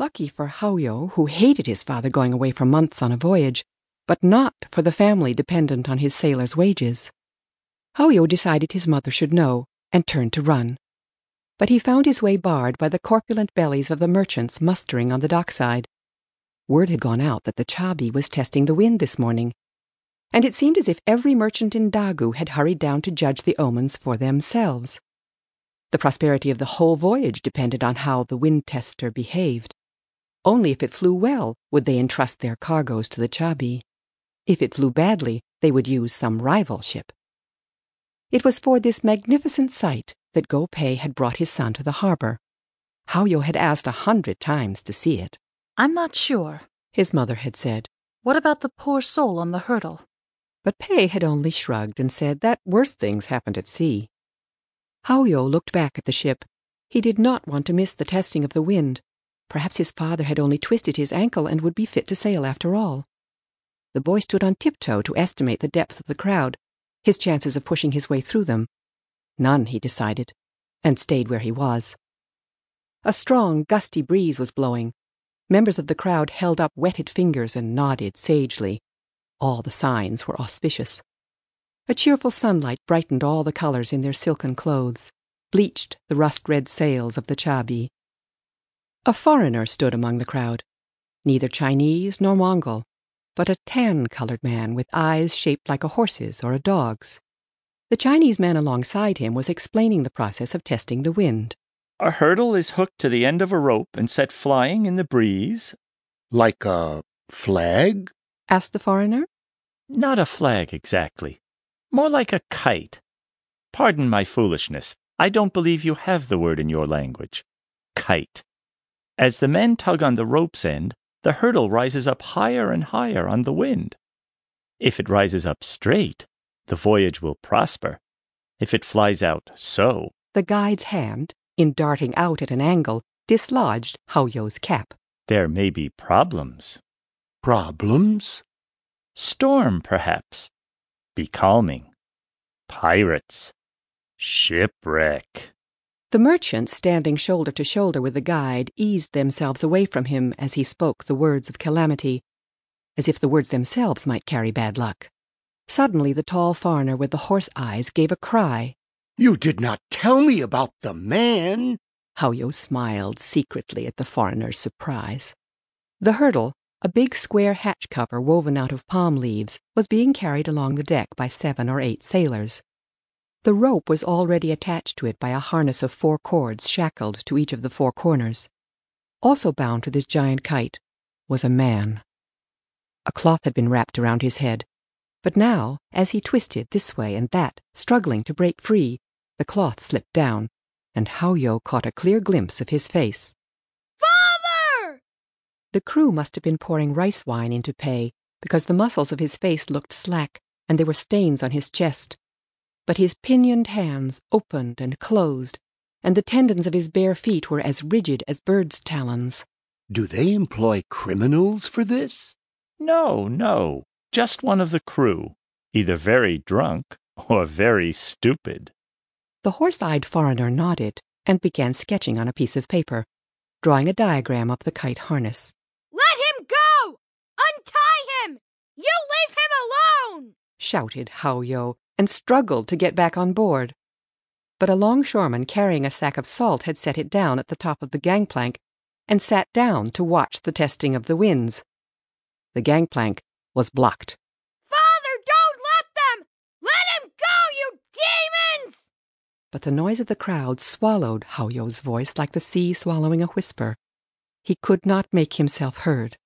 Lucky for Haoyou, who hated his father going away for months on a voyage, but not for the family dependent on his sailor's wages. Haoyou decided his mother should know and turned to run. But he found his way barred by the corpulent bellies of the merchants mustering on the dockside. Word had gone out that the Chabi was testing the wind this morning, and it seemed as if every merchant in Dagu had hurried down to judge the omens for themselves. The prosperity of the whole voyage depended on how the wind tester behaved. Only if it flew well would they entrust their cargoes to the Chabi. If it flew badly, they would use some rival ship. It was for this magnificent sight that Go Pei had brought his son to the harbor. Haoyou had asked a hundred times to see it. I'm not sure, his mother had said. What about the poor soul on the hurdle? But Pei had only shrugged and said that worse things happened at sea. Haoyou looked back at the ship. He did not want to miss the testing of the wind. Perhaps his father had only twisted his ankle and would be fit to sail after all. The boy stood on tiptoe to estimate the depth of the crowd, his chances of pushing his way through them. None, he decided, and stayed where he was. A strong, gusty breeze was blowing. Members of the crowd held up wetted fingers and nodded sagely. All the signs were auspicious. A cheerful sunlight brightened all the colors in their silken clothes, bleached the rust-red sails of the Chabi. A foreigner stood among the crowd, neither Chinese nor Mongol, but a tan-colored man with eyes shaped like a horse's or a dog's. The Chinese man alongside him was explaining the process of testing the wind. A hurdle is hooked to the end of a rope and set flying in the breeze. Like a flag? asked the foreigner. Not a flag exactly. More like a kite. Pardon my foolishness. I don't believe you have the word in your language. Kite. As the men tug on the rope's end, the hurdle rises up higher and higher on the wind. If it rises up straight, the voyage will prosper. If it flies out so, the guide's hand, in darting out at an angle, dislodged Haoyou's cap. There may be problems. Problems? Storm, perhaps. Becalming. Pirates. Shipwreck. The merchants, standing shoulder to shoulder with the guide, eased themselves away from him as he spoke the words of calamity, as if the words themselves might carry bad luck. Suddenly, the tall foreigner with the horse eyes gave a cry. You did not tell me about the man. Haoyou smiled secretly at the foreigner's surprise. The hurdle, a big square hatch cover woven out of palm leaves, was being carried along the deck by seven or eight sailors. The rope was already attached to it by a harness of four cords shackled to each of the four corners. Also bound to this giant kite was a man. A cloth had been wrapped around his head, but now, as he twisted this way and that, struggling to break free, the cloth slipped down, and Haoyou caught a clear glimpse of his face. Father! The crew must have been pouring rice wine into Pei, because the muscles of his face looked slack, and there were stains on his chest but his pinioned hands opened and closed, and the tendons of his bare feet were as rigid as birds' talons. Do they employ criminals for this? No, no, just one of the crew, either very drunk or very stupid. The horse-eyed foreigner nodded and began sketching on a piece of paper, drawing a diagram of the kite harness. Let him go! Untie him! You leave him alone! shouted Haoyou, and struggled to get back on board. But a longshoreman carrying a sack of salt had set it down at the top of the gangplank and sat down to watch the testing of the winds. The gangplank was blocked. Father, don't let them! Let him go, you demons! But the noise of the crowd swallowed Haoyou's voice like the sea swallowing a whisper. He could not make himself heard.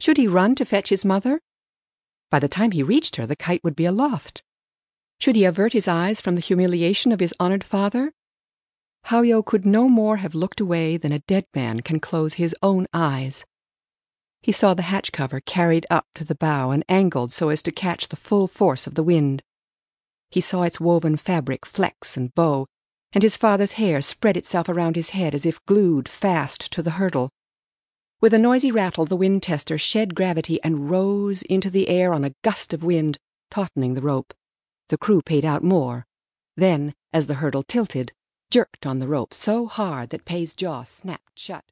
Should he run to fetch his mother? By the time he reached her, the kite would be aloft. Should he avert his eyes from the humiliation of his honored father? Haoyou could no more have looked away than a dead man can close his own eyes. He saw the hatch cover carried up to the bow and angled so as to catch the full force of the wind. He saw its woven fabric flex and bow, and his father's hair spread itself around his head as if glued fast to the hurdle. With a noisy rattle, the wind tester shed gravity and rose into the air on a gust of wind, tautening the rope. The crew paid out more, then, as the hurdle tilted, jerked on the rope so hard that Pei's jaw snapped shut.